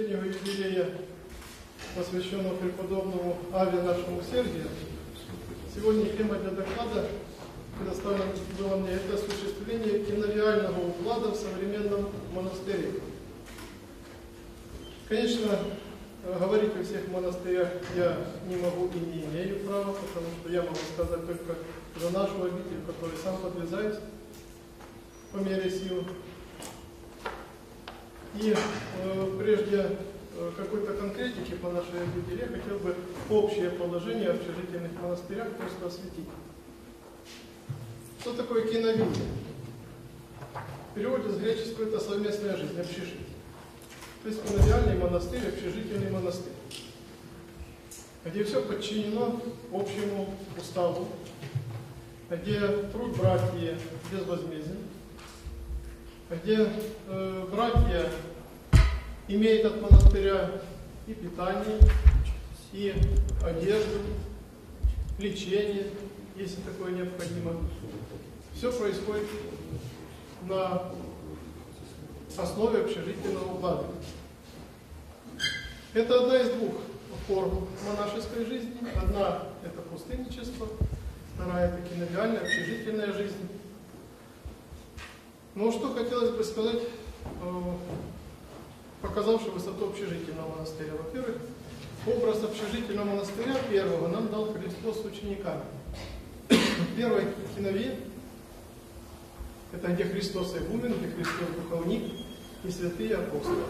700-летнего юбилея, посвященного преподобному Аве нашему Сергию, сегодня тема для доклада предоставлена было мне это осуществление кинореального уклада в современном монастыре. Конечно, говорить о всех монастырях я не могу и не имею права, потому что я могу сказать только за нашу обитель, в которой сам подвязаюсь по мере сил. И э, прежде э, какой-то конкретики по нашей обители я хотел бы общее положение общежительных монастырях просто осветить. Что такое киновидение? В переводе с греческого это совместная жизнь, общежитие. То есть киновиальный монастырь, общежительный монастырь, где все подчинено общему уставу, где труд братья безвозмезден, где э, братья имеют от монастыря и питание, и одежду, лечение, если такое необходимо. Все происходит на основе общежительного уклада. Это одна из двух форм монашеской жизни. Одна – это пустынничество, вторая – это киновиальная, общежительная жизнь. Но что хотелось бы сказать, э, показавший высоту общежительного монастыря. Во-первых, образ общежительного монастыря первого нам дал Христос с учениками. Первый киновид – это где Христос игумен, где Христос духовник и святые апостолы.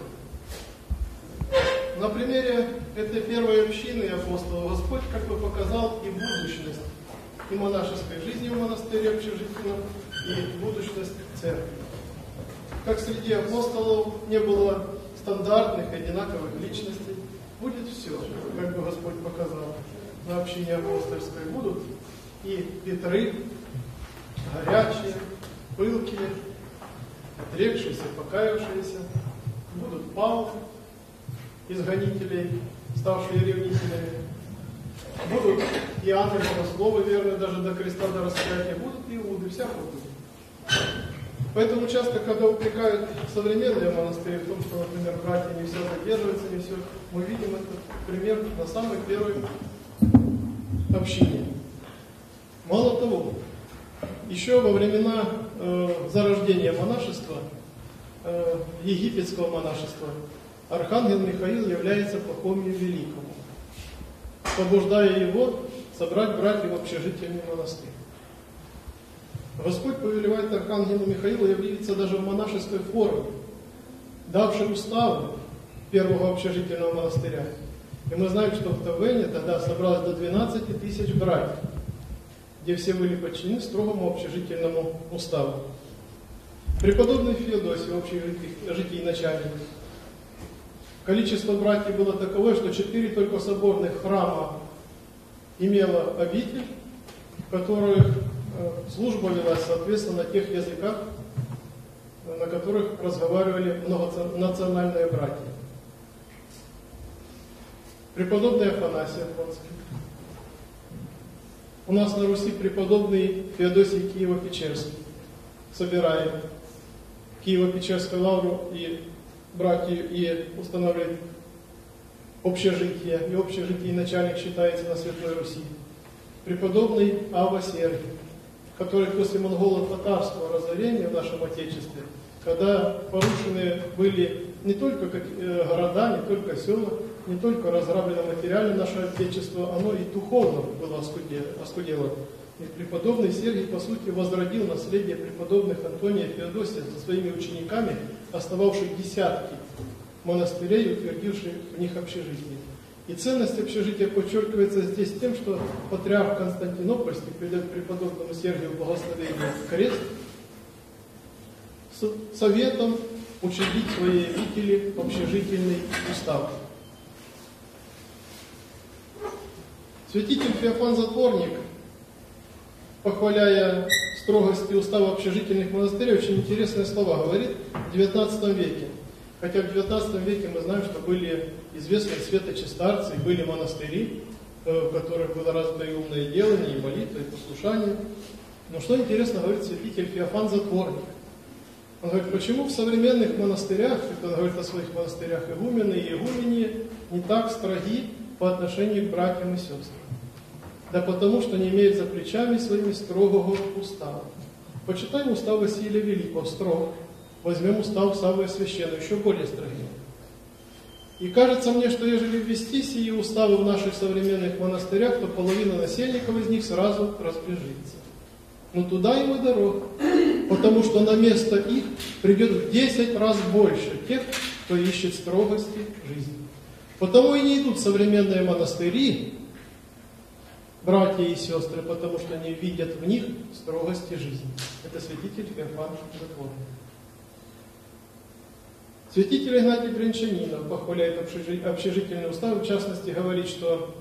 На примере этой первой общины апостолов Господь как бы показал и будущность и монашеской жизни в монастыре общежительном, и будущность церкви. Как среди апостолов не было стандартных, одинаковых личностей, будет все, как бы Господь показал. На общине апостольской будут и Петры, горячие, пылкие, отрекшиеся, покаявшиеся, будут Павлы, изгонителей, ставшие ревнителями, будут Иоанны Богословы, верные даже до креста, до распятия, будут Иуды, всякого будет. Поэтому часто, когда упрекают современные монастыри в том, что, например, братья не все задерживаются, не все, мы видим этот пример на самой первой общине. Мало того, еще во времена э, зарождения монашества, э, египетского монашества, Архангел Михаил является Пахомию Великому, побуждая его собрать братьев в общежительный монастырь. Господь повелевает Архангелу Михаилу явиться даже в монашеской форме, давший уставу первого общежительного монастыря. И мы знаем, что в Тавене тогда собралось до 12 тысяч братьев где все были подчинены строгому общежительному уставу. Преподобный Феодосий, общий житий начальник, количество братьев было таковое, что четыре только соборных храма имела обитель, в которых служба велась, соответственно, на тех языках, на которых разговаривали многонациональные братья. Преподобный Афанасий Афонский, у нас на Руси преподобный Феодосий Киево-Печерский собирает Киево-Печерскую лавру и братьев и устанавливает общежитие, и общежитие начальник считается на Светлой Руси. Преподобный Ава Сергий, который после монголо-татарского разорения в нашем Отечестве, когда порушены были не только э, города, не только села, не только разграблено материально наше Отечество, оно и духовно было оскудело. И преподобный Сергий, по сути, возродил наследие преподобных Антония и Феодосия со своими учениками, основавших десятки монастырей, утвердивших в них общежитие. И ценность общежития подчеркивается здесь тем, что патриарх Константинопольский придает преподобному Сергию благословение крест с советом учредить свои обители общежительный устав. Святитель Феофан Затворник, похваляя строгости устава общежительных монастырей, очень интересные слова говорит в XIX веке. Хотя в XIX веке мы знаем, что были известные светочестарцы, и были монастыри, э, в которых было развито и умное делание, и молитва, и послушание. Но что интересно говорит святитель Феофан Затворник. Он говорит, почему в современных монастырях, это он говорит о своих монастырях, игумены и игумени не так строги по отношению к братьям и сестрам? Да потому, что не имеют за плечами своими строгого устава. Почитаем устав Василия Великого, строг. Возьмем устав Саввы Священного, еще более строгий. И кажется мне, что ежели ввести сии уставы в наших современных монастырях, то половина насельников из них сразу разбежится. Но туда им и дорога. Потому что на место их придет в 10 раз больше тех, кто ищет строгости жизни. Потому и не идут современные монастыри, братья и сестры, потому что они видят в них строгости жизни. Это святитель Феофан Затворник. Святитель Игнатий Бринчанинов похваляет общежительный устав, в частности говорит, что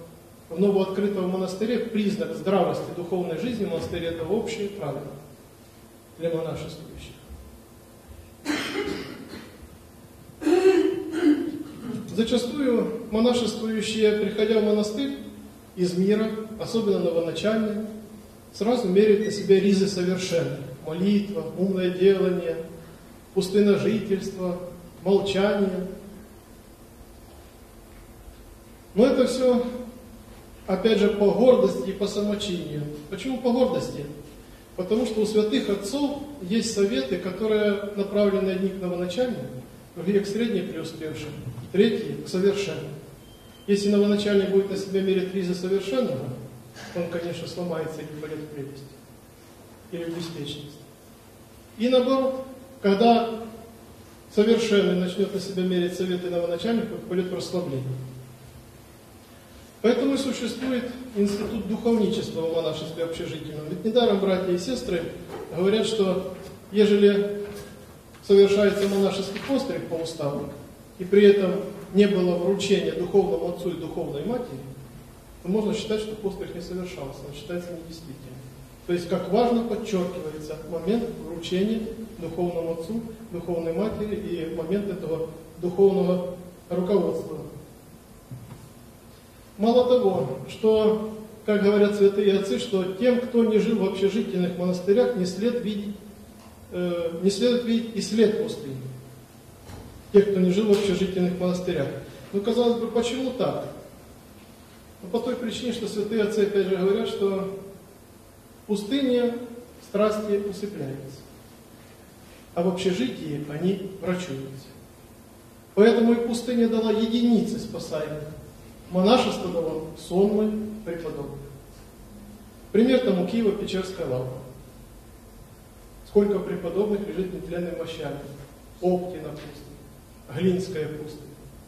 в новооткрытом монастыре признак здравости духовной жизни в монастыре это общее правило для монашествующих. Зачастую монашествующие, приходя в монастырь из мира, особенно новоначальные, сразу меряют на себя ризы совершенные. Молитва, умное делание, пустыножительство, молчание. Но это все, опять же, по гордости и по самочинию. Почему по гордости? Потому что у святых отцов есть советы, которые направлены одни к новоначальным, другие к средне преуспевшим, третьи к совершенным. Если новоначальник будет на себя мерить ризы совершенного, он, конечно, сломается или пойдет в прелесть, или в беспечность. И наоборот, когда совершенный начнет на себя мерить советы новоначальника, пойдет в расслабление. Поэтому и существует институт духовничества в монашестве общежительном. Ведь недаром братья и сестры говорят, что ежели совершается монашеский постриг по уставу, и при этом не было вручения духовному отцу и духовной матери, то можно считать, что постриг не совершался, он считается недействительным. То есть, как важно подчеркивается момент вручения духовному отцу, духовной матери и момент этого духовного руководства. Мало того, что, как говорят святые отцы, что тем, кто не жил в общежительных монастырях, не след видеть, э, не следует видеть и след пустыни. Тех, кто не жил в общежительных монастырях. Ну, казалось бы, почему так? Ну, по той причине, что святые отцы опять же говорят, что пустыне страсти усыпляются, а в общежитии они врачуются. Поэтому и пустыня дала единицы спасаемых. Монашество дало сонмы преподобных. Пример тому Киево-Печерская лавра. Сколько преподобных лежит нетленной мощами. Оптина пустыня, Глинская пустыня.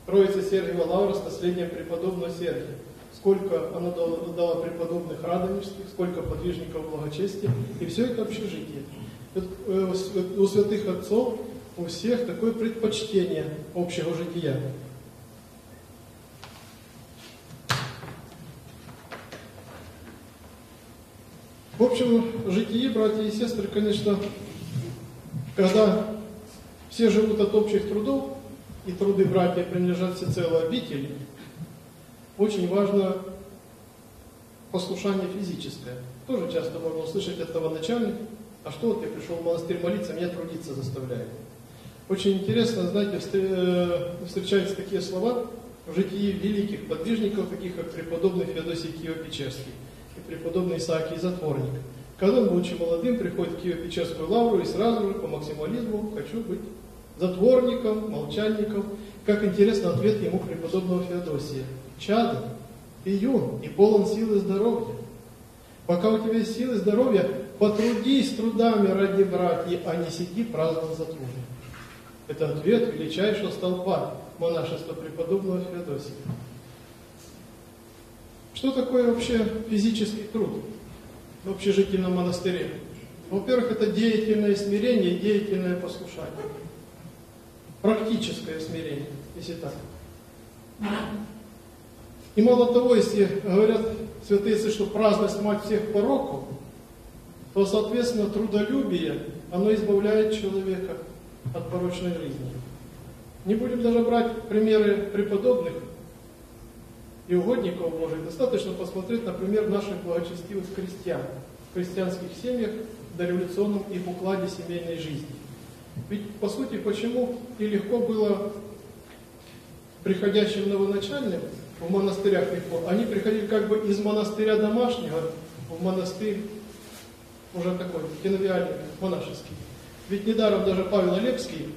Троица Сергиева Лавра с последнего преподобного Сергия сколько она дала, дала преподобных радонежских, сколько подвижников благочестия, и все это общежитие. Э, у святых отцов у всех такое предпочтение общего жития. В общем, житие, братья и сестры, конечно, когда все живут от общих трудов, и труды братья принадлежат всецело обители, очень важно послушание физическое. Тоже часто можно услышать от того начальника, а что вот я пришел в монастырь молиться, меня трудиться заставляет. Очень интересно, знаете, э, встречаются такие слова в житии великих подвижников, таких как преподобный Феодосий Киево-Печерский и преподобный Исаакий Затворник. Когда он, будучи молодым, приходит в Киево-Печерскую лавру и сразу же по максимализму «хочу быть затворником, молчальником». Как интересно ответ ему преподобного Феодосия – чадо, и юн, и полон силы здоровья. Пока у тебя силы, здоровья, потрудись трудами ради братьев, а не сиди праздно за. Это ответ величайшего столпа монашества преподобного Феодосия. Что такое вообще физический труд в общежительном монастыре? Во-первых, это деятельное смирение деятельное послушание. Практическое смирение, если так. И мало того, если говорят святые что праздность мать всех пороков, то, соответственно, трудолюбие, оно избавляет человека от порочной жизни. Не будем даже брать примеры преподобных и угодников Божьих. Достаточно посмотреть, например, наших благочестивых крестьян в крестьянских семьях, в дореволюционном их укладе семейной жизни. Ведь, по сути, почему и легко было приходящим новоначальным в монастырях легко, они приходили как бы из монастыря домашнего в монастырь уже такой, киновиальный, монашеский. Ведь недаром даже Павел Олепский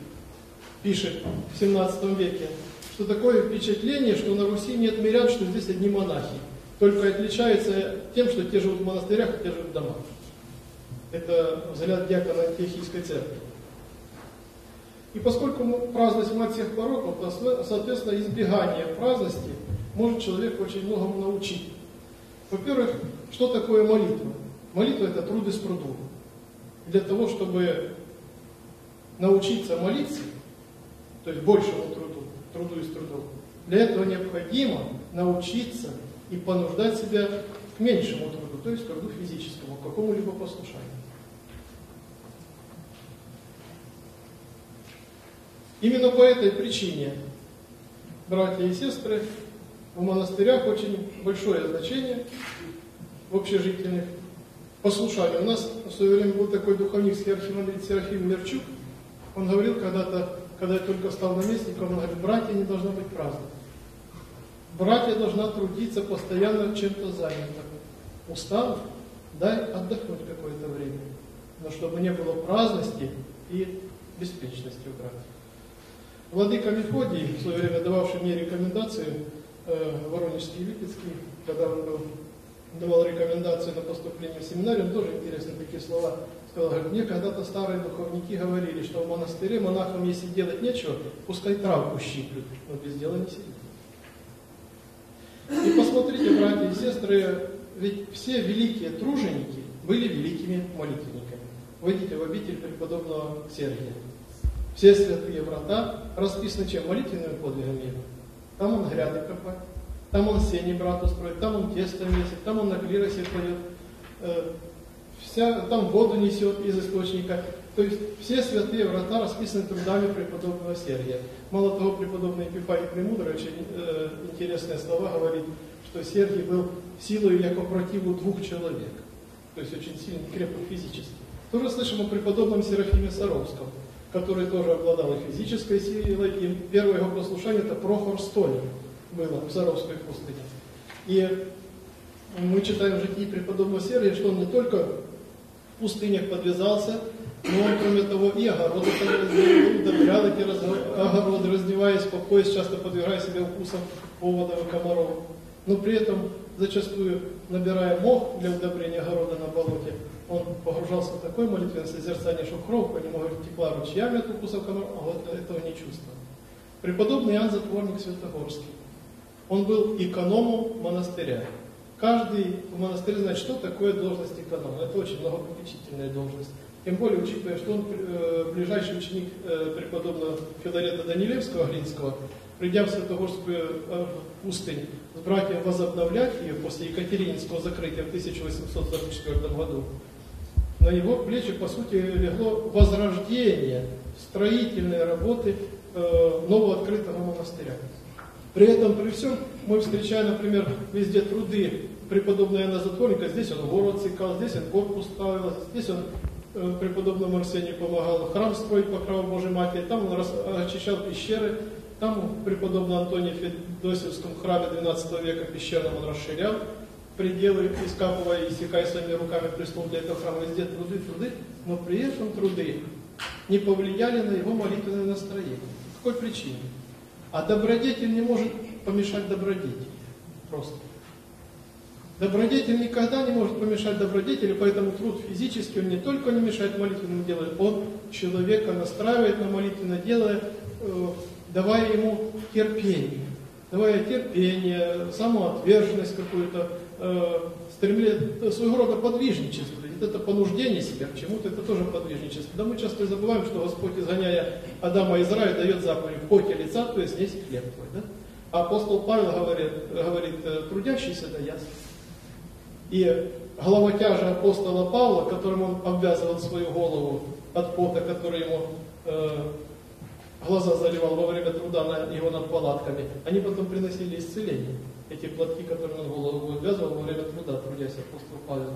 пишет в 17 веке, что такое впечатление, что на Руси нет мирян, что здесь одни монахи. Только отличаются тем, что те живут в монастырях, а те живут в домах. Это взгляд диакона Антиохийской церкви. И поскольку праздность мать всех пороков, то, соответственно, избегание праздности может человек очень многому научить. Во-первых, что такое молитва? Молитва – это труд из труду. Для того, чтобы научиться молиться, то есть большему труду, труду из трудов, для этого необходимо научиться и понуждать себя к меньшему труду, то есть труду физическому, к какому-либо послушанию. Именно по этой причине, братья и сестры, в монастырях очень большое значение в общежительных послушании. У нас в свое время был такой духовник архимандрит Серафим Мерчук. Он говорил когда-то, когда я только стал наместником, он говорит, братья не должны быть праздными. Братья должна трудиться постоянно чем-то занятым. Устал, дай отдохнуть какое-то время. Но чтобы не было праздности и беспечности у братьев. Владыка Мефодий, в свое время дававший мне рекомендации, Воронежский и Липецкий, когда он был давал рекомендации на поступление в семинарию, он тоже интересные такие слова сказал. Говорит, мне когда-то старые духовники говорили, что в монастыре монахам, если делать нечего, пускай травку щиплют, но без дела не сидят. И посмотрите, братья и сестры, ведь все великие труженики были великими молитвенниками. Войдите в обитель преподобного Сергия. Все святые врата расписаны чем? Молитвенными подвигами. Там он гряды копает, там он сени брату строит, там он тесто месит, там он на клиросе поет, э, вся, там воду несет из источника. То есть все святые врата расписаны трудами преподобного Сергия. Мало того, преподобный Епифаний Премудрый очень э, интересные слова говорит, что Сергий был силой яко противу двух человек. То есть очень сильный, крепкий физически. Тоже слышим о преподобном Серафиме Саровском, который тоже обладал и физической силой, и первое его послушание это Прохор Столер было в Саровской пустыне. И мы читаем в житии преподобного Сергия, что он не только в пустынях подвязался, но он, кроме того, и огороды удобрял эти огороды, раздеваясь по пояс, часто подвергая себе укусам поводов и комаров. Но при этом, зачастую, набирая мох для удобрения огорода на болоте, он погружался в такое молитвенное созерцание, что кровь по нему текла ручьями от укусов комаров, а вот этого не чувствовал. Преподобный Иоанн Затворник Святогорский. Он был экономом монастыря. Каждый в монастыре знает, что такое должность эконома. Это очень многопопечительная должность. Тем более, учитывая, что он э, ближайший ученик э, преподобного Филарета Данилевского Глинского, придя в Святогорскую э, пустынь, с братьями возобновлять ее после Екатерининского закрытия в 1844 году, на его плечи, по сути, легло возрождение строительной работы э, нового открытого монастыря. При этом, при всем, мы встречаем, например, везде труды преподобного Иоанна Затворника. Здесь он город цикал, здесь он корпус ставил, здесь он э, преподобному Арсению помогал храм строить по храму Божьей Матери, там он очищал пещеры, там преподобный Антоний в Федосевском храме 12 века пещерном он расширял пределы, и иссякая своими руками престол для этого храма. Везде труды, труды, но при этом труды не повлияли на его молитвенное настроение. По какой причине? А добродетель не может помешать добродетели. Просто. Добродетель никогда не может помешать добродетели, поэтому труд физический, он не только не мешает молитвенному делу, он человека настраивает на молитвенное дело, э, давая ему терпение. Давая терпение, самоотверженность какую-то, э, стремление, своего рода подвижничество. Это понуждение себя к чему-то, это тоже подвижничество. Да мы часто забываем, что Господь, изгоняя Адама из рая, дает заповедь в поте лица, то есть есть хлеб твой. Да? А апостол Павел говорит, говорит трудящийся да ясно. И головотяжа апостола Павла, которым он обвязывал свою голову от пота, который ему э, глаза заливал во время труда на его над палатками, они потом приносили исцеление. Эти платки, которые он голову обвязывал во время труда, трудясь апостол Павел.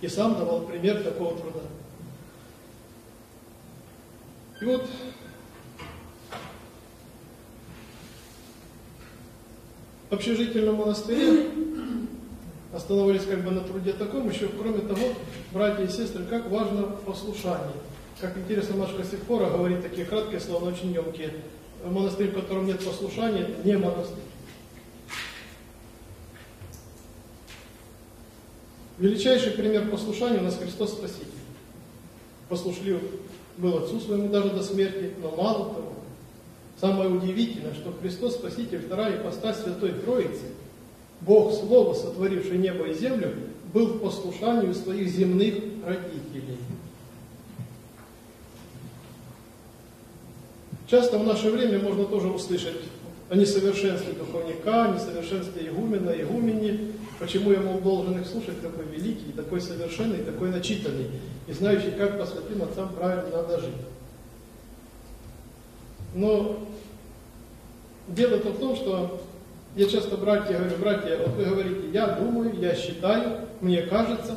И сам давал пример такого труда. И вот в общежительном монастыре остановились как бы на труде таком, еще кроме того, братья и сестры, как важно послушание. Как интересно, наш Кассифора говорит такие краткие слова, но очень емкие. Монастырь, в котором нет послушания, не монастырь. Величайший пример послушания у нас Христос Спаситель. Послушлив был Отцу своему даже до смерти, но мало того. Самое удивительное, что Христос Спаситель, вторая ипостась Святой Троицы – Бог Слово, сотворивший небо и землю, был в послушании у своих земных родителей. Часто в наше время можно тоже услышать о несовершенстве духовника, о несовершенстве игумена, игумени. Почему я, мол, должен их слушать, такой великий, такой совершенный, такой начитанный, и знающий, как по святым отцам правильно надо жить. Но дело-то в том, что я часто братья говорю, братья, вот вы говорите, я думаю, я считаю, мне кажется.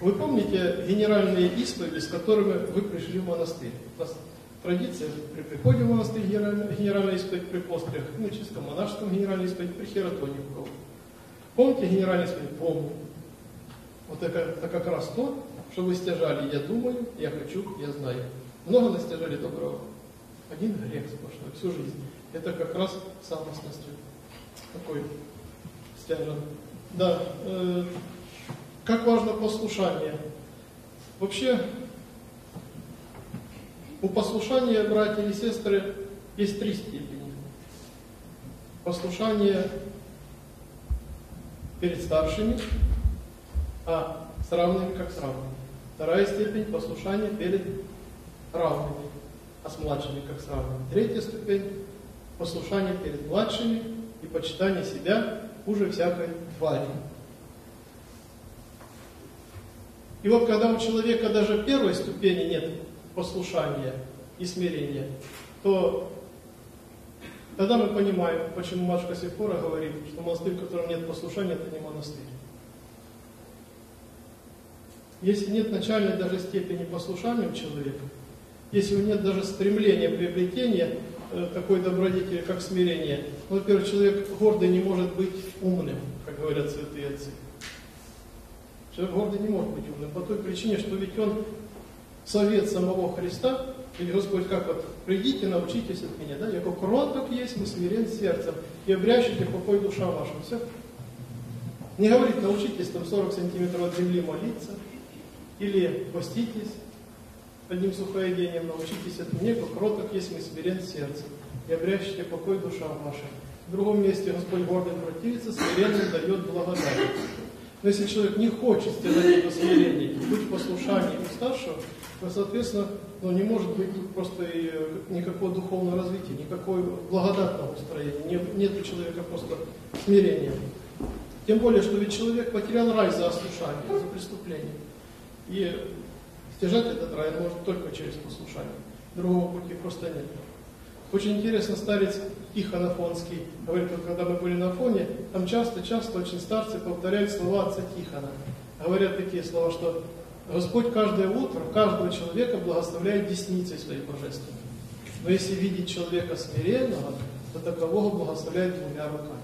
Вы помните генеральные исповеди, с которыми вы пришли в монастырь? Традиция при приходе в монастырь генеральная исповедь при пострях, ну, чисто монашеском генеральная исповедь при хератоне у кого. Помните генеральная исповедь? Помню. Вот это, это как раз то, что вы стяжали «я думаю», «я хочу», «я знаю». Много настяжали доброго. Один грех сплошной всю жизнь. Это как раз самостностью такой стержен. Да, э, как важно послушание. Вообще, у послушания, братья и сестры, есть три степени. Послушание перед старшими, а с равными как с равными. Вторая степень – послушание перед равными, а с младшими как с равными. Третья ступень – послушание перед младшими и почитание себя хуже всякой твари. И вот когда у человека даже первой ступени нет послушания и смирения, то тогда мы понимаем, почему матушка Сефора говорит, что монастырь, в котором нет послушания, это не монастырь. Если нет начальной даже степени послушания у человека, если у нет даже стремления приобретения Э, такой добродетели, как смирение. Ну, во-первых, человек гордый не может быть умным, как говорят святые отцы. Человек гордый не может быть умным по той причине, что ведь он совет самого Христа, или Господь как вот, придите, научитесь от меня, да, яко кроток есть, мы смирен сердцем, и обрящите покой душа ваша. Все. Не говорит, научитесь там 40 сантиметров от земли молиться, или поститесь, одним сухоедением научитесь от меня, как кроток есть мы смирен сердцем, и обрящите покой душам вашим. В другом месте Господь гордым противится, смиренным дает благодать. Но если человек не хочет стяжать это смирение, быть послушанием старшего, то, соответственно, ну, не может быть просто э, никакого духовного развития, никакого благодатного устроения. Нет, нет у человека просто смирения. Тем более, что ведь человек потерял рай за ослушание, за преступление. И Стяжать этот рай может только через послушание. Другого пути просто нет. Очень интересно, старец Тихон Афонский говорит, вот когда мы были на фоне, там часто-часто очень старцы повторяют слова отца Тихона. Говорят такие слова, что Господь каждое утро каждого человека благословляет десницей своей божественной. Но если видеть человека смиренного, то такового благословляет двумя руками.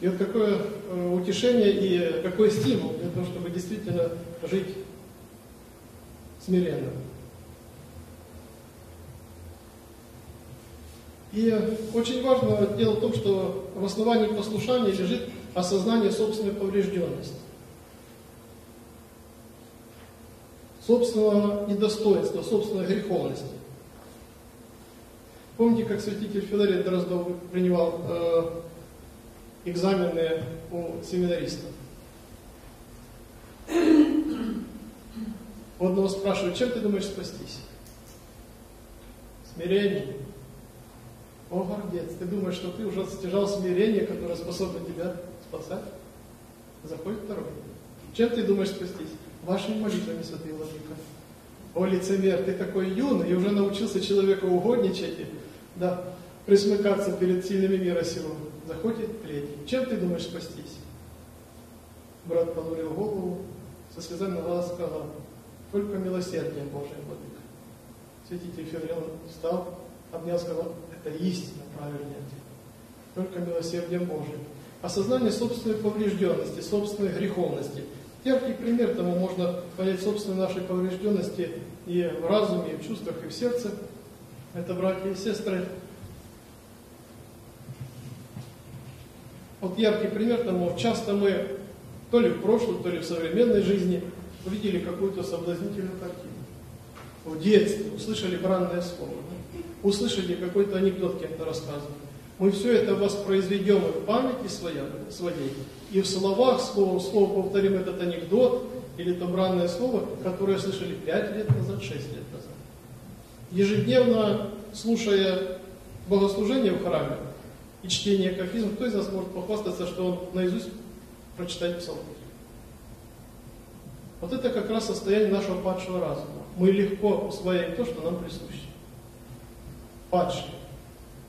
И вот какое э, утешение и какой стимул для того, чтобы действительно жить смиренно. И очень важно дело в том, что в основании послушания лежит осознание собственной поврежденности. Собственного недостоинства, собственной греховности. Помните, как святитель Филарет Дроздов принимал э, экзамены у семинаристов? У одного спрашивают, чем ты думаешь спастись? Смирение. О, гордец, ты думаешь, что ты уже стяжал смирение, которое способно тебя спасать? Заходит второй. Чем ты думаешь спастись? Вашими молитвами, святый владыка. О, лицемер, ты такой юный и уже научился человека угодничать, да, присмыкаться перед сильными мира сего. Заходит третий. Чем ты думаешь спастись? Брат понурил голову, со слезами на глаз сказал, только милосердием Божиим, владыка. Святитель Феврил встал, обнял, сказал, это истина, правильный ответ. Только милосердием Божиим. Осознание собственной поврежденности, собственной греховности. Яркий пример тому можно понять собственной нашей поврежденности и в разуме, и в чувствах, и в сердце. Это, братья и сестры, вот яркий пример тому, часто мы то ли в прошлом, то ли в современной жизни увидели какую-то соблазнительную картину. В детстве услышали бранное слово услышали какой-то анекдот кем-то рассказывали. Мы все это воспроизведем в памяти своей, и в словах слово в слово повторим этот анекдот или то бранное слово, которое слышали 5 лет назад, 6 лет назад. Ежедневно слушая богослужение в храме и чтение кафизм, кто из нас может похвастаться, что он наизусть прочитает псалом? Вот это как раз состояние нашего падшего разума. Мы легко усваиваем то, что нам присуще падшие.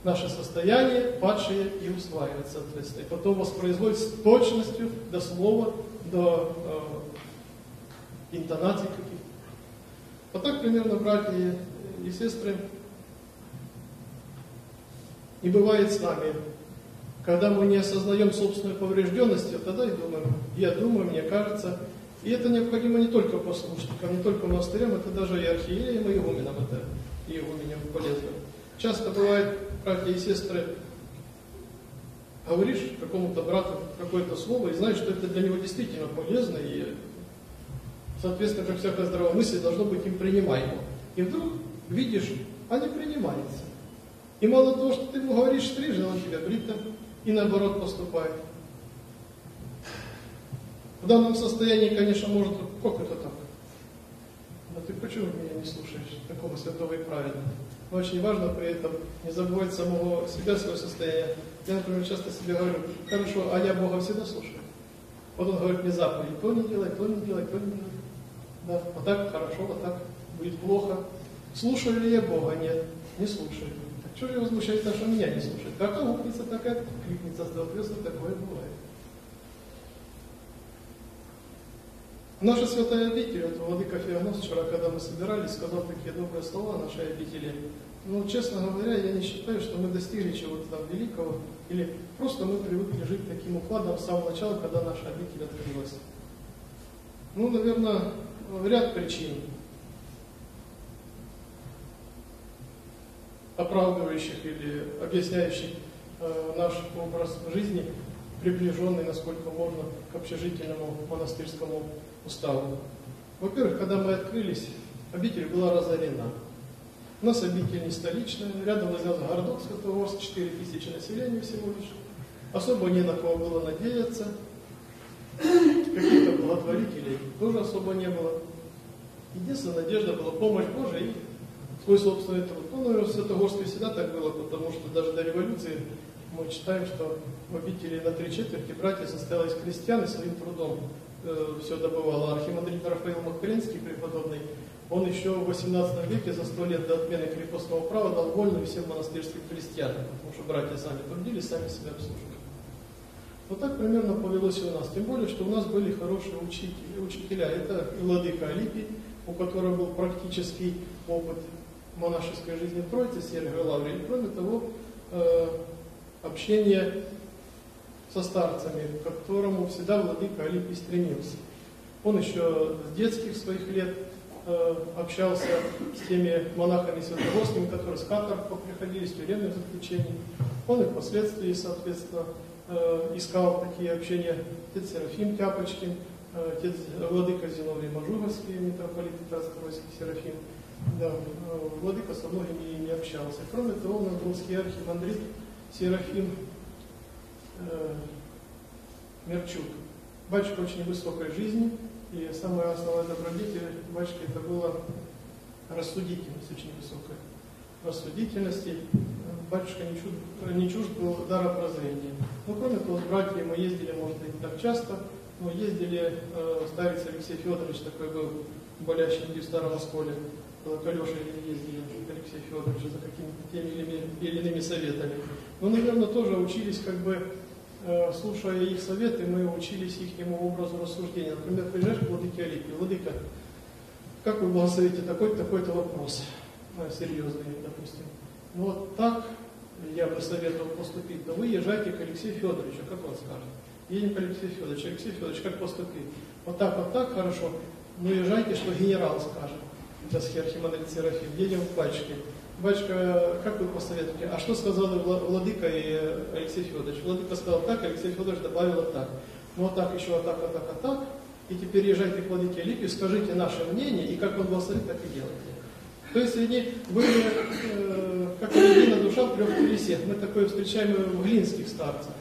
Наше состояние падшие и усваивает, соответственно. И потом воспроизводит с точностью до слова, до э, интонаций каких-то. Вот так примерно, братья и, и сестры, и бывает с нами. Когда мы не осознаем собственной поврежденности, тогда и думаем, я думаю, мне кажется. И это необходимо не только послушникам, не только монастырям, это даже и архиереям, и игуменам, это и игуменям полезно. Часто бывает, братья и сестры, говоришь какому-то брату какое-то слово и знаешь, что это для него действительно полезно и, соответственно, как всякая здравая мысль, должно быть им принимаемо. И вдруг видишь, а не принимается. И мало того, что ты ему говоришь стрижен, он тебя бритым, и наоборот поступает. В данном состоянии, конечно, может, как это так? А ты почему меня не слушаешь, такого святого и праведного? Но очень важно при этом не забывать самого себя, свое состояние. Я, например, часто себе говорю, хорошо, а я Бога всегда слушаю. Вот он говорит мне заповедь, то не делай, то не делай, то не делай. Да, вот так хорошо, вот так будет плохо. Слушаю ли я Бога? Нет, не слушаю. Так что же возмущается, что меня не слушает? Как аукнется, так и откликнется, соответственно, такое бывает. Наша святая обитель, вот Владыка Феогнос вчера, когда мы собирались, сказал такие добрые слова нашей обители. Ну, честно говоря, я не считаю, что мы достигли чего-то там великого, или просто мы привыкли жить таким укладом с самого начала, когда наша обитель открылась. Ну, наверное, ряд причин, оправдывающих или объясняющих э, наш образ жизни, приближенный, насколько можно, к общежительному монастырскому уставу. Во-первых, когда мы открылись, обитель была разорена. У нас обитель не столичная, рядом находился городок Святогорск, 4 тысячи населения всего лишь. Особо не на кого было надеяться. Каких-то благотворителей тоже особо не было. Единственная надежда была помощь Божия и свой собственный труд. Ну, наверное, в Святогорске всегда так было, потому что даже до революции мы читаем, что в обители на три четверти братья состояло из крестьян и своим трудом э, все добывало. Архимандрит Рафаил Махпринский, преподобный, он еще в 18 веке, за сто лет до отмены крепостного права, дал вольную всем монастырским крестьянам, потому что братья сами трудились, сами себя обслуживали. Вот так примерно повелось и у нас. Тем более, что у нас были хорошие учители, учителя. Это Владыка Алипий, у которого был практический опыт монашеской жизни в Троице, Сергий Лаврий. Кроме того, э, общение со старцами, к которому всегда владыка Алипий стремился. Он еще с детских своих лет э, общался с теми монахами-святогорскими, которые с каторг приходили, с тюремных заключений. Он и впоследствии, соответственно, э, искал такие общения. Отец Серафим Тяпочкин, э, отец Владыка Зиновий Мажуговский, митрополит Татарско-Ройский Серафим. Да, э, Владыка со многими не общался. Кроме того, нас русский архимандрит Серафим Мерчук. Батюшка очень высокой жизни, и самое основное добродетель батюшки это была рассудительность очень высокая. Рассудительности. Батюшка не чужд, не чужд был дара прозрения. Ну, кроме того, с братьями мы ездили, может быть, так часто, но ездили, э, старец Алексей Федорович такой был, болящий в Старом Осколе, к Алеше ездили, Алексей Федорович, за какими-то теми или иными советами. Мы, наверное, тоже учились как бы Э, слушая их советы, мы учились их образу рассуждения. Например, приезжаешь к Владыке Алипе, Владыка, как вы благословите такой-то, такой-то вопрос, э, серьезный, допустим. Ну вот так я бы советовал поступить, но вы езжайте к Алексею Федоровичу, как он скажет. Едем к Алексею Федоровичу. Алексей Федорович, как поступить? Вот так, вот так, хорошо. Ну езжайте, что генерал скажет. Это схерхимандрит Серафим. Едем в пачке. Батюшка, как вы посоветуете? А что сказал Владыка и Алексей Федорович? Владыка сказал так, Алексей Федорович добавил так. Ну вот так, еще вот так, вот так, вот так. И теперь езжайте к Владыке Липе, скажите наше мнение, и как он благословит, так и делайте. То есть они были, э, как единая душа в трех телесех. Мы такое встречаем в глинских старцах.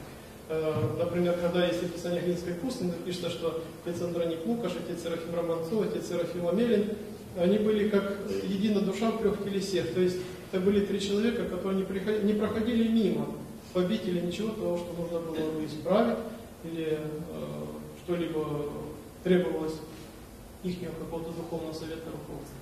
Э, например, когда есть описание глинской пустыни, напишется, что отец Андроник Лукаш, отец Серафим Романцов, отец Серафим Амелин, они были как единая душа в трех телесех. То есть это были три человека, которые не, приходили, не проходили мимо в обители ничего того, что нужно было бы исправить или э, что-либо требовалось их какого-то духовного совета руководства.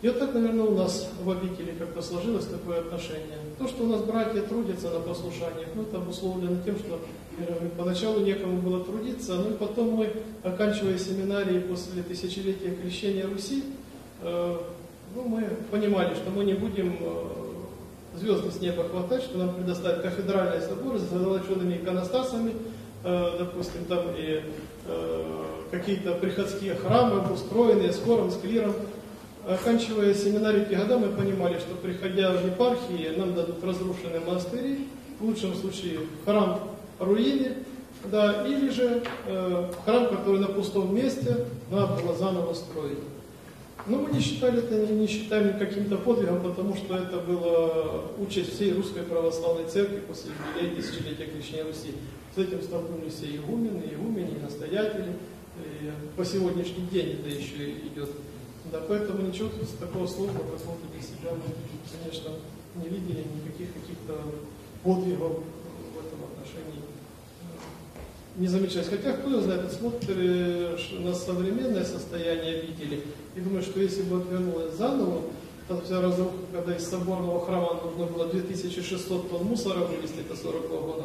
И вот так, наверное, у нас в обители как-то сложилось такое отношение. То, что у нас братья трудятся на послушаниях, ну, это обусловлено тем, что поначалу некому было трудиться, ну и потом мы, оканчивая семинарии после тысячелетия крещения Руси, э, ну, мы понимали, что мы не будем э, звезды с неба хватать, что нам предоставят кафедральные соборы с золочеными иконостасами, э, допустим, там и какие-то приходские храмы, устроенные с хором, с клиром, Оканчивая семинарию года, мы понимали, что приходя в епархии, нам дадут разрушенные монастыри, в лучшем случае храм руине, да, или же э, храм, который на пустом месте, надо было заново строить. Но мы не считали это, не, не считаем каким-то подвигом, потому что это была участь всей русской православной церкви после юбилея тысячелетия крещения Руси. С этим столкнулись все игумены, игумени, и настоятели. И по сегодняшний день это еще идет да, поэтому ничего такого сложного, какого-то для себя мы, конечно, не видели никаких каких-то подвигов не замечать. Хотя, кто знает, смотришь на современное состояние обители и думаешь, что если бы отвернулось заново, там вся разруха, когда из соборного храма нужно было 2600 тонн мусора вывезти, это 40 года,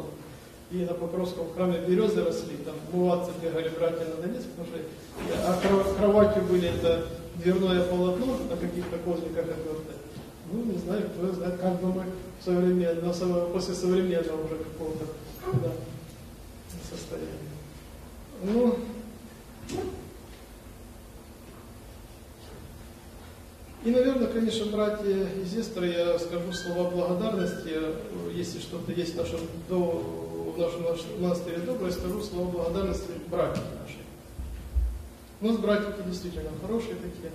и на Покровском храме березы росли, там муватцы бегали братья на Донецк, потому что, а кровати были это дверное полотно на каких-то козликах отверты. Ну, не знаю, кто знает, как бы мы современно, после современного уже какого-то да, состояния. Ну, и, наверное, конечно, братья и сестры, я скажу слова благодарности, если что-то есть в нашем, в нашем монастыре доброе, скажу слова благодарности братьям нашим. У нас братики действительно хорошие такие.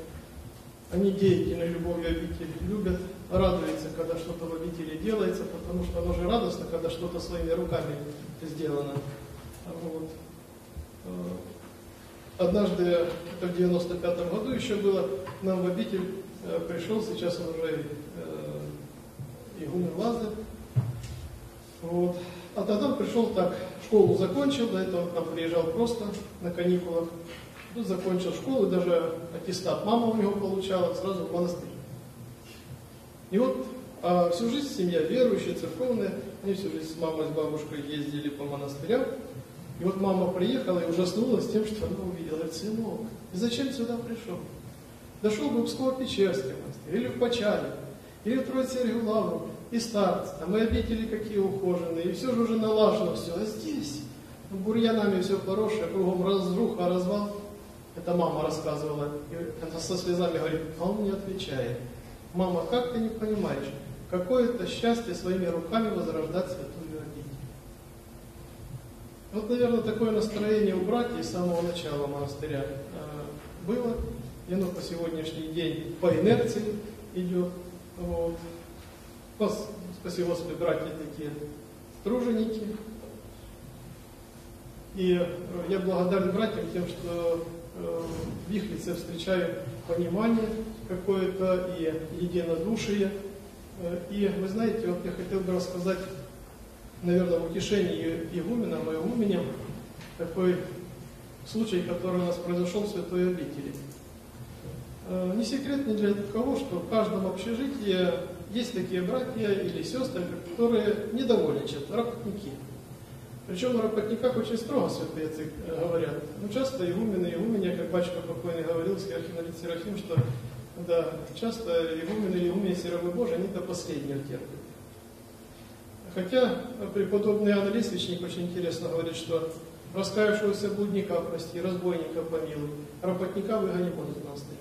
Они деятельны любовью обители, любят, радуются, когда что-то в обители делается, потому что оно же радостно, когда что-то своими руками сделано. Вот. Э, однажды, это в 95 году еще было, нам в обитель э, пришел, сейчас он уже э, игумен Лазарь. Вот. А тогда пришел так, школу закончил, до этого нам приезжал просто на каникулах. Тут закончил школу, даже аттестат мама у него получала, сразу в монастырь. И вот а всю жизнь семья верующая, церковная, они всю жизнь с мамой, с бабушкой ездили по монастырям. И вот мама приехала и ужаснулась тем, что она увидела. Говорит, сынок, ты зачем сюда пришел? Дошел бы в Псково-Печерский или в Почале, или в Троицергию Лавру, и старцы, там и обители какие ухоженные, и все же уже налажено все. А здесь, ну, бурьянами все поросшее, кругом разруха, развал. Это мама рассказывала. И она со слезами говорит, а он не отвечает. Мама, как ты не понимаешь, какое это счастье своими руками возрождать святую. Вот, наверное, такое настроение у братьев с самого начала монастыря э, было. И оно по сегодняшний день по инерции идет. Вот. Спасибо Господи, братья такие труженики. И э, я благодарен братьям тем, что э, в их лице встречаю понимание какое-то и единодушие. И вы знаете, вот я хотел бы рассказать, наверное, в утешении игумена, моего именем, такой случай, который у нас произошел в Святой обители. Не секрет ни для кого, что в каждом общежитии есть такие братья или сестры, которые недовольны чем-то, работники. Причем на работниках очень строго святые отцы э, говорят. Ну, часто игумены, игуменья, как батюшка покойный говорил, архимандрит Серафим, что да, часто игумены и игуменья Серовы Божии, они до последнего терпят. Хотя преподобный Иоанн Лествичник очень интересно говорит, что раскаявшегося блудника прости, разбойника помилуй, работника выгони вон из монастыря.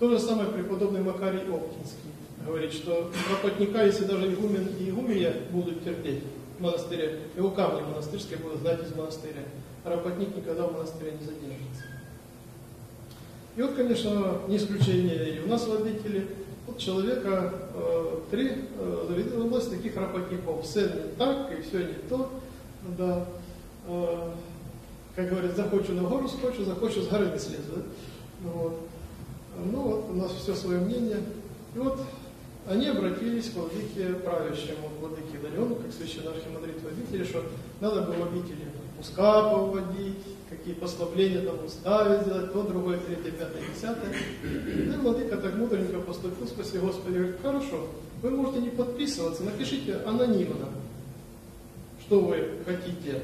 То же самое преподобный Макарий Оптинский говорит, что работника, если даже игумен и игуменья будут терпеть, в монастыре, его камни монастырские будут знать из монастыря. Работник никогда в монастыре не задержится. И вот, конечно, не исключение и у нас в обители. Человека э, три э, область таких работников. Сын не так, и все не то. Да. Э, как говорят, захочу на гору скочу, захочу с горы не слезу. Да? Ну, вот. ну вот, у нас все свое мнение. И вот они обратились к владыке правящему, к владыке Дарену, как священный архимандрит в обители, что надо было обители пуска поводить, какие послабления там уставить сделать, то, другое, третье, пятое, десятое. И владыка так мудренько поступил, спасибо Господи, говорит, хорошо, вы можете не подписываться, напишите анонимно, что вы хотите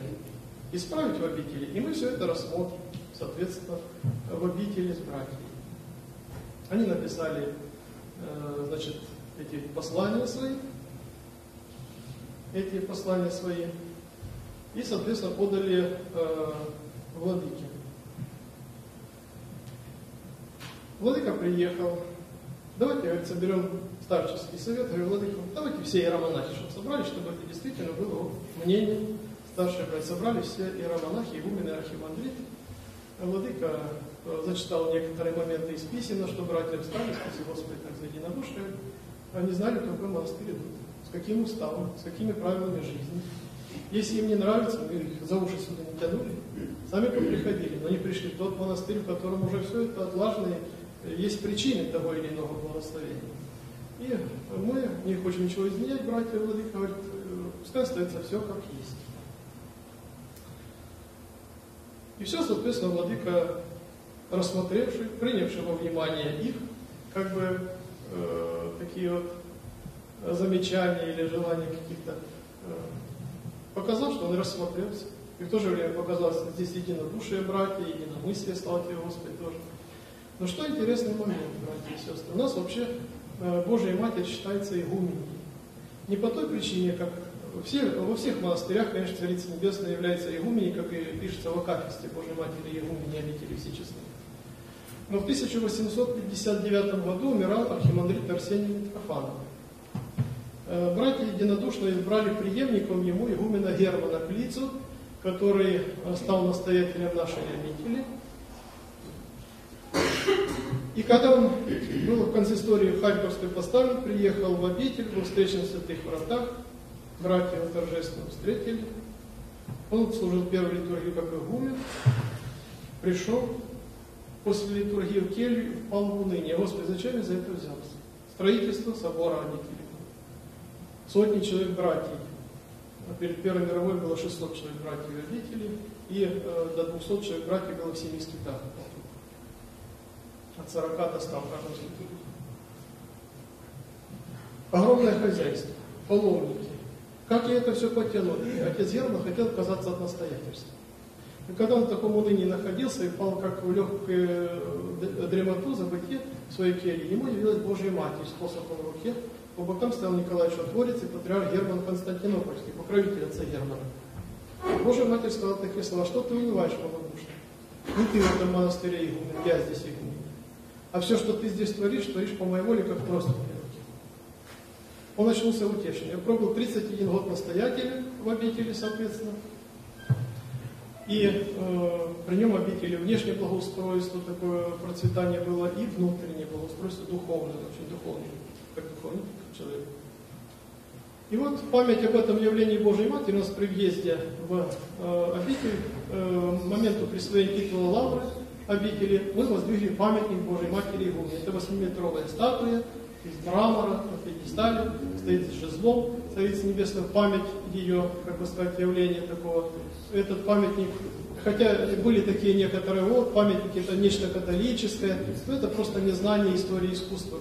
исправить в обители, и мы все это рассмотрим, соответственно, в обители с братьями. Они написали, э, значит, эти послания свои, эти послания свои, и, соответственно, подали э, владыке. Владыка приехал, давайте, говорит, соберем старческий совет, говорю, владыка, давайте все иеромонахи, чтобы собрали, чтобы это действительно было мнение. Старшие братья собрали все иеромонахи, игумены, архимандриты. Владыка э, зачитал некоторые моменты из писем, что братья встали, спасибо Господи, так за единодушие. Они знали, в какой монастырь идут, с каким уставом, с какими правилами жизни. Если им не нравится, мы их за уши сюда не тянули, сами приходили, но они пришли в тот монастырь, в котором уже все это отлажено, есть причины того или иного благословения. И мы не хотим ничего изменять, братья Владыка говорит, пускай остается все как есть. И все, соответственно, Владыка, рассмотревший, принявший во внимание их, как бы э, такие вот замечания или желания каких-то, э, показал, что он рассмотрелся. И в то же время показал, что здесь единодушие братья, единомыслие, слава тебе, Господи, тоже. Но что интересный момент, братья и сестры. У нас вообще э, Божья Матерь считается игуменей. Не по той причине, как все, во всех монастырях, конечно, Царица Небесная является игуменей, как и пишется в Акафисте Божьей Матери, игумени обители всечестной. Но в 1859 году умирал архимандрит Арсений Митрофанов. Э, братья единодушно избрали преемником ему игумена Германа Плицу, который стал настоятелем нашей обители. И когда он был в консистории Харьковской поставлен, приехал в обитель, был встречен в святых вратах, братья его торжественно встретили. Он служил первую литургию как игумен, пришел, после литургии в келью впал в уныние. Господи, зачем я за это взялся? Строительство собора обители. Сотни человек братьев. Перед Первой мировой было 600 человек братьев и родителей, и э, до 200 человек братьев было в семи скитах. От 40 до 100 каждом скиту. Огромное хозяйство, паломники. Как я это все потянул? Отец Герман хотел отказаться от настоятельства. И когда он в таком унынии находился и пал как в легкую э, дремоту, забытие в своей келье, ему явилась Божья Матерь с посохом в руке, по бокам стоял Николай Чудотворец и патриарх Герман Константинопольский, покровитель отца Германа. Божья Матерь сказала такие слова, что ты унываешь, малодушно? Не ты в этом монастыре игумен, я здесь игумен. А все, что ты здесь творишь, творишь по моей воле, как просто Он очнулся утешен. Я пробыл 31 год настоятелем в обители, соответственно. И э, при нем обители внешнее благоустройство, такое процветание было, и внутреннее благоустройство духовное, очень духовное, как духовный человек. И вот память об этом явлении Божьей Матери у нас при въезде в э, обитель, э, моменту присвоения титула Лавры обители, мы воздвигли памятник Божьей Матери Игуме. Это 8-метровая статуя из мрамора на пьедестале, стоит с жезлом, Царица Небесная, память ее, как бы сказать, явления такого. Этот памятник, хотя были такие некоторые, вот, памятники это нечто католическое, но это просто незнание истории искусства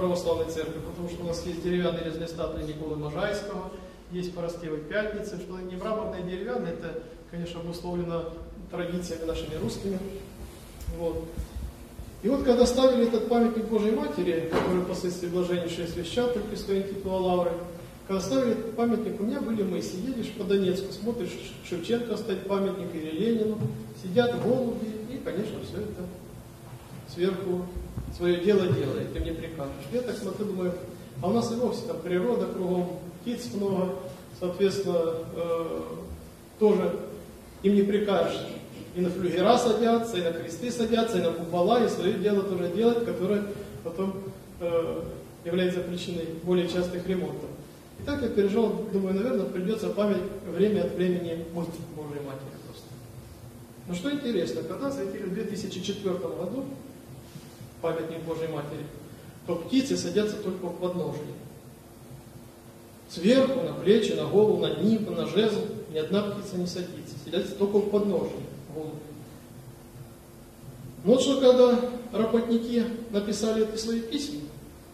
православной церкви, потому что у нас есть деревянные резные статуи Николы Можайского, есть Поростевой Пятницы, что не мраморные, деревянные, это, конечно, обусловлено традициями нашими русскими. Вот. И вот когда ставили этот памятник Божьей Матери, который впоследствии блаженнейший освящал при престоле титула Лавры, когда ставили этот памятник, у меня были мысли, едешь по Донецку, смотришь, Шевченко стоит памятник или Ленину, сидят голуби, и, конечно, все это сверху свое дело делает, ты мне прикажешь. Я так смотрю, думаю, а у нас и вовсе там природа кругом, птиц много, соответственно, э, тоже им не прикажешь. И на флюгера садятся, и на кресты садятся, и на купола, и свое дело тоже делать, которое потом э, является причиной более частых ремонтов. И так я пережил, думаю, наверное, придется память время от времени мыть Божьей Матери просто. Но что интересно, когда зайти в 2004 году, памятник Божьей Матери, то птицы садятся только в подножии. Сверху, на плечи, на голову, на нип, на жезл ни одна птица не садится. Садятся только в. Но вот что когда работники написали эти свои письма,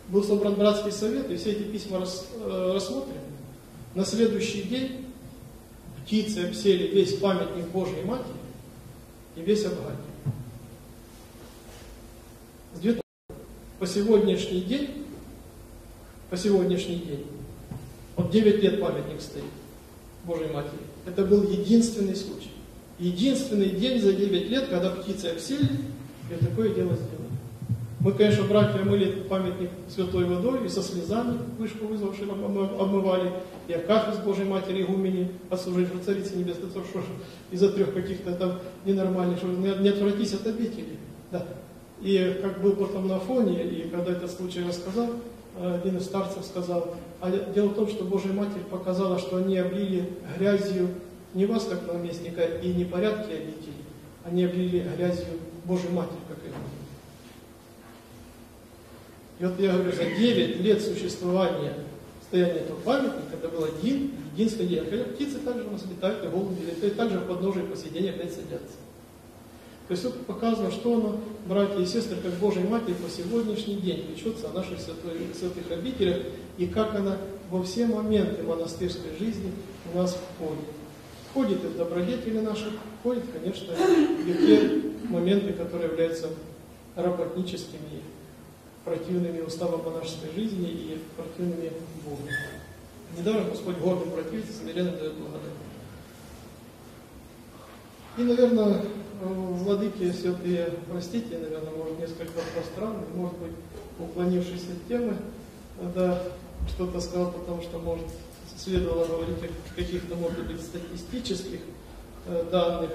был собран братский совет, и все эти письма рас, э, рассмотрены, на следующий день птицы обсели весь памятник Божьей Матери и весь Абхазию. По сегодняшний день, по сегодняшний день, вот 9 лет памятник стоит Божьей Матери. Это был единственный случай. Единственный день за 9 лет, когда птицы обсели, и такое дело сделали. Мы, конечно, братья мыли памятник святой водой и со слезами вышку вызвавшим обмывали, и Акафист Божьей Матери Игумени, отслужившей Царицы Небесной, что из-за трех каких-то там ненормальных, не отвратись от обители. Да. И как был потом на фоне, и когда этот случай рассказал, один из старцев сказал, а дело в том, что Божья Матерь показала, что они облили грязью не вас, как наместника, и не порядки обители, они облили грязью Божью Матерь, как и И вот я говорю, за 9 лет существования стояния этого памятника, это был один, единственный день. Хотя птицы также у нас летают, и голуби летают, также в подножии по сиденьям опять садятся. То есть тут показано, что оно, братья и сестры, как Божьей Матери по сегодняшний день печется о наших святой, святых обителях и как она во все моменты монастырской жизни у нас входит. Входит и в добродетели наши, входит, конечно, и в те моменты, которые являются работническими, противными уставам монашеской жизни и противными Богу. Недаром Господь гордым противится, смиренно дает благодать. И, наверное, владыки святые, простите, наверное, может несколько пространно, может быть, уклонившись от темы, да, что-то сказал, потому что, может, следовало говорить о каких-то, может быть, статистических э, данных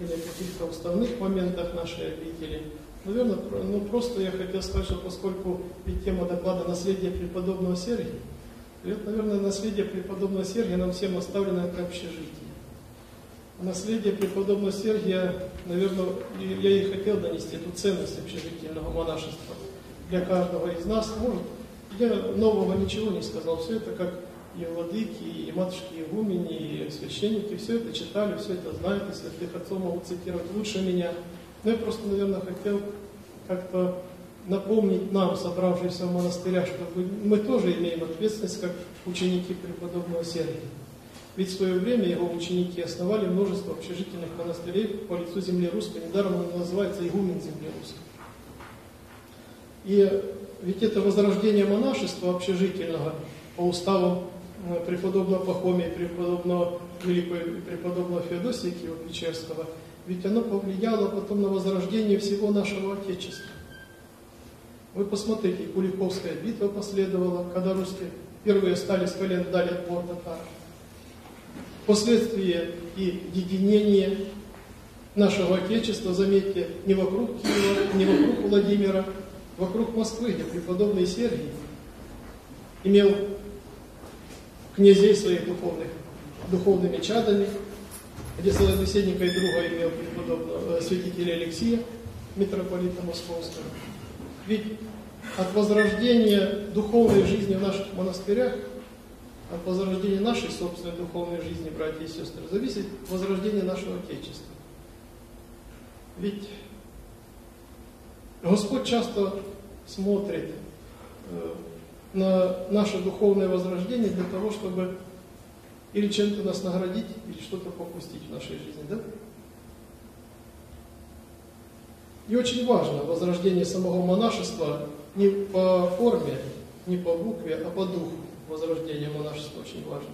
или каких-то уставных моментах нашей обители. Наверное, ну просто я хотел сказать, что поскольку ведь тема доклада «Наследие преподобного Сергия», это, наверное, наследие преподобного Сергия нам всем оставлено как общежитие наследие преподобного Сергия, наверное, я и хотел донести эту ценность общежительного монашества для каждого из нас. Может, я нового ничего не сказал, все это как и владыки, и матушки, и и священники, все это читали, все это знают, и святых отцов могут цитировать лучше меня. Но я просто, наверное, хотел как-то напомнить нам, собравшимся в монастырях, что мы тоже имеем ответственность, как ученики преподобного Сергия. Ведь в свое время его ученики основали множество общежительных монастырей по лицу земли русской. Недаром он называется игумен земли русской. И ведь это возрождение монашества общежительного по уставу э, преподобного Пахомия, преподобного Великого преподобного Феодосия Киева-Печерского, ведь оно повлияло потом на возрождение всего нашего Отечества. Вы посмотрите, Куликовская битва последовала, когда русские первые стали с колен дали отпор татар. Последствия и единение нашего Отечества, заметьте, не вокруг Киева, не вокруг Владимира, вокруг Москвы, где преподобный Сергий имел князей своих духовных, духовными чадами, где собеседника и друга имел преподобного э, святителя Алексия, митрополита Московского. Ведь от возрождения духовной жизни в наших монастырях, от возрождения нашей собственной духовной жизни, братья и сестры, зависит возрождение нашего Отечества. Ведь Господь часто смотрит э, на наше духовное возрождение для того, чтобы или чем-то нас наградить, или что-то попустить в нашей жизни, да? И очень важно возрождение самого монашества не по форме, не по букве, а по духу. Возрождение монашества очень важно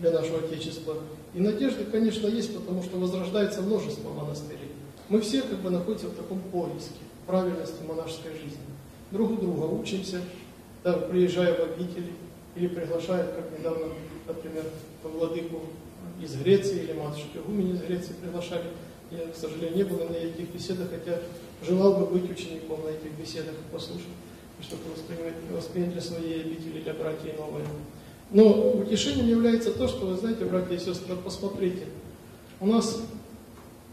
для нашего Отечества. И надежды, конечно, есть, потому что возрождается множество монастырей. Мы все как бы находимся в таком поиске правильности монашеской жизни. Друг у друга учимся, да, приезжая в обители, или приглашают, как недавно, например, владыку из Греции или матушку Игумени из Греции приглашали. Я, к сожалению, не был на этих беседах, хотя желал бы быть учеником на этих беседах и послушать, чтобы воспринять, воспринять для своей обители, для братьев новое. Но утешением является то, что, вы знаете, братья и сестры, посмотрите, у нас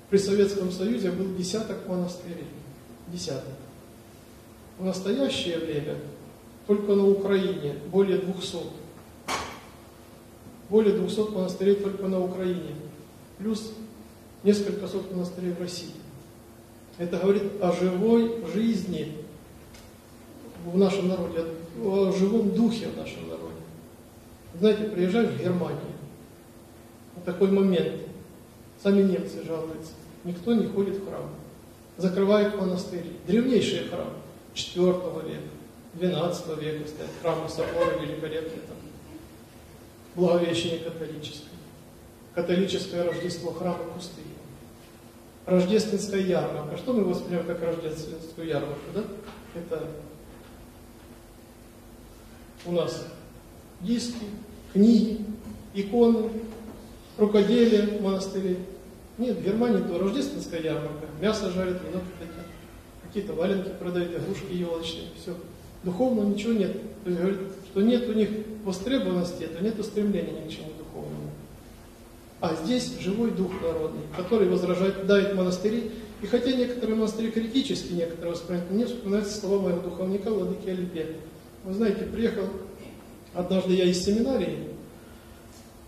при Советском Союзе был десяток монастырей. Десяток. В настоящее время только на Украине более 200. Более 200 монастырей только на Украине. Плюс несколько сот монастырей в России. Это говорит о живой жизни в нашем народе, о живом духе в нашем народе. Знаете, приезжаешь в Германию, вот такой момент, сами немцы жалуются, никто не ходит в храм, закрывают монастыри, древнейшие храмы, 4 века, 12 века стоят. Храмы собора великолепные там, Благовещение католическое, католическое Рождество храма пустыни, рождественская ярмарка. Что мы воспринимаем как рождественскую ярмарку, да? Это у нас диски, книги, иконы, рукоделие в монастыре. Нет, в Германии то рождественская ярмарка, мясо жарят, вино какие-то валенки продают, игрушки елочные, все. Духовного ничего нет. То есть говорит, что нет у них востребованности, это нет стремления ни к чему духовному. А здесь живой дух народный, который возражает, давит монастыри. И хотя некоторые монастыри критически, некоторые воспринимают, мне вспоминаются слова моего духовника Владыки Алипе. Вы знаете, приехал однажды я из семинарии.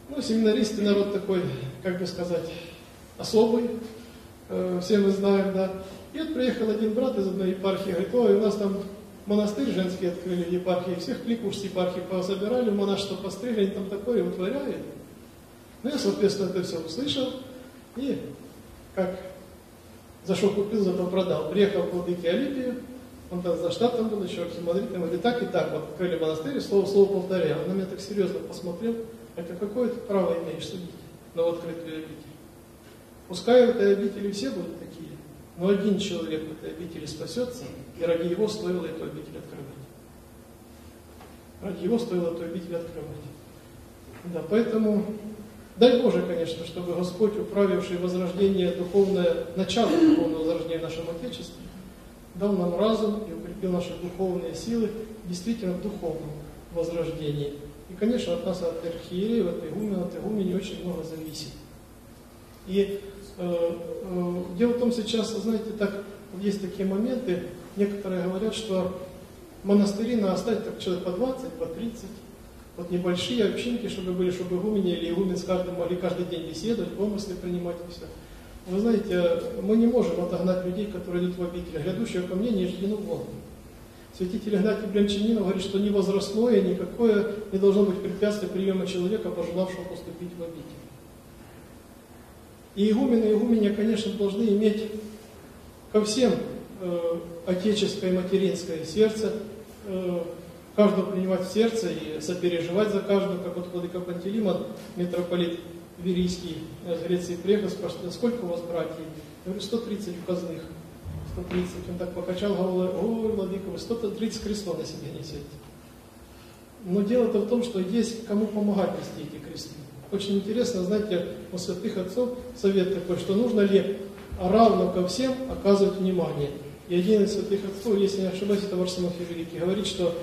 Ну, семинаристы народ такой, как бы сказать, особый. Э, все мы знаем, да. И вот приехал один брат из одной епархии, говорит, ой, у нас там монастырь женский открыли в епархии, всех кликуш с епархии пособирали, монашество постригли, они там такое вытворяют. Ну, я, соответственно, это все услышал, и как за что купил, зато продал. Приехал в Владыке Алипию, он там за штатом был, еще архимандритом, говорит, и так, и так, вот открыли монастырь, слово слово повторял. Он на меня так серьезно посмотрел, это какое ты право имеешь судить на открытую обитель? Пускай в этой обители все будут такие, но один человек в этой обители спасется, и ради его стоило эту обитель открывать. Ради его стоило эту обитель открывать. Да, поэтому дай Боже, конечно, чтобы Господь, управивший возрождение духовное, начало духовного возрождения в нашем Отечестве, дал нам разум и укрепил наши духовные силы действительно в духовном возрождении. И, конечно, от нас, от архиереев, от игумена, от игумени очень много зависит. И э, э, дело в том, сейчас, знаете, так, есть такие моменты, некоторые говорят, что монастыри надо оставить так человек по 20, по 30, вот небольшие общинки, чтобы были, чтобы игумени или игумен с каждым могли каждый день беседовать, помыслы принимать и все. Вы знаете, мы не можем отогнать людей, которые идут в обитель. Грядущего ко мне не ждено вон. Святитель Игнатий Брянчанинов говорит, что ни возрастное, никакое не должно быть препятствие приема человека, пожелавшего поступить в обитель. И игумены и игуменья, конечно, должны иметь ко всем э, отеческое и материнское сердце, э, каждого принимать в сердце и сопереживать за каждого, как вот Владыка Пантелеймон, митрополит Верийский э, с Греции приехал, спрашивает, сколько у вас братьев? Я говорю, 130 указных. 130. Он так покачал головой, ой, владыка, вы 130 крестов на себе несете. Но дело-то в том, что есть кому помогать нести эти кресты. Очень интересно, знаете, у святых отцов совет такой, что нужно ли равно ко всем оказывать внимание. И один из святых отцов, если не ошибаюсь, это Варсонофий Великий, говорит, что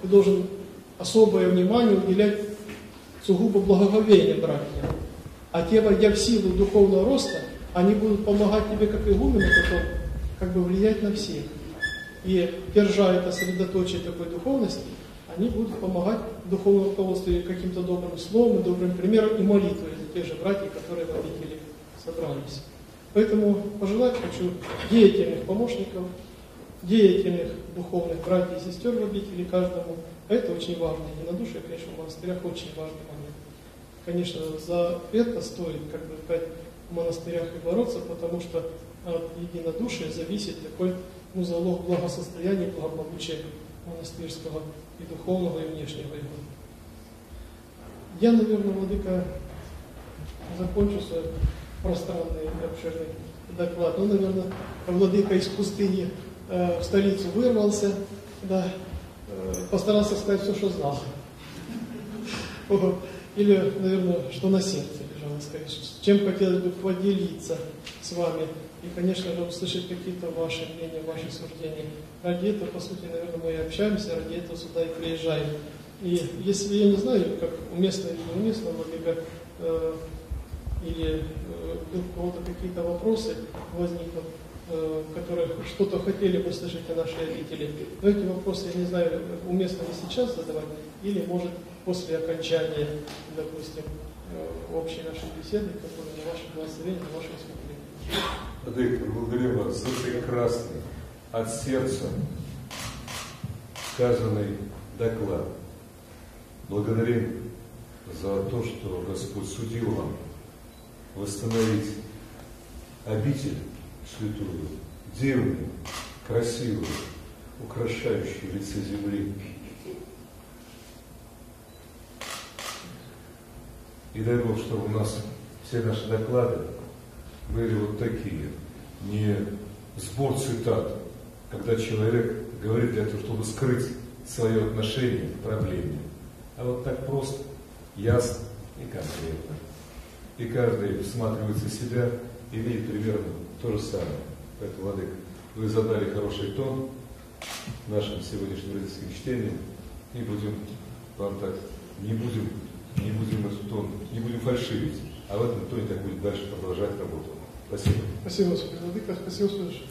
ты должен особое внимание уделять сугубо благоговением братьям. А те, войдя в силу духовного роста, они будут помогать тебе, как игумену, потом как бы влиять на всех. И держа это сосредоточие такой духовности, они будут помогать духовному руководству каким-то добрым словом добрым примером и молитвой за тех же братьев, которые в обители собрались. Поэтому пожелать хочу деятельных помощников, деятельных духовных братьев и сестер в обители каждому. Это очень важно. Единодушие, конечно, в монастырях очень важный момент. Конечно, за это стоит как бы опять в монастырях и бороться, потому что от единодушия зависит такой ну, залог благосостояния, благополучия монастырского и духовного, и внешнего его. Я, наверное, Владыка, закончу свой пространный и обширный доклад. Ну, наверное, Владыка из пустыни э, в столицу вырвался, да, постарался сказать все, что знал. Или, наверное, что на сердце лежало, сказать, чем хотелось бы поделиться с вами. И, конечно же, услышать какие-то ваши мнения, ваши суждения. Ради этого, по сути, наверное, мы и общаемся, ради этого сюда и приезжаем. И если я не знаю, как уместно или неуместно, Владыка, э, или э, у кого-то какие-то вопросы возникнут, э, которые что-то хотели бы слышать о нашей обители. Но эти вопросы, я не знаю, уместно ли сейчас задавать, или может после окончания, допустим, э, общей нашей беседы, которая на ваше благословение, на ваше выступление. Владыка, благодарю вас за прекрасный, от сердца сказанный доклад. Благодарим за то, что Господь судил вам восстановить обитель святую, дивную, красивую, украшающую лице земли. И дай Бог, чтобы у нас все наши доклады были вот такие, не сбор цитат, когда человек говорит для того, чтобы скрыть свое отношение к проблеме, а вот так просто, ясно и конкретно. И каждый всматривается в себя и видит примерно то же самое. Поэтому, Владык, вы задали хороший тон нашим сегодняшним родительским чтением, и будем вам так, не будем, не будем этот тон, не будем фальшивить, а в этом тоне так будет дальше продолжать работу. Спасибо. Спасибо, Владыка, спасибо, слушай.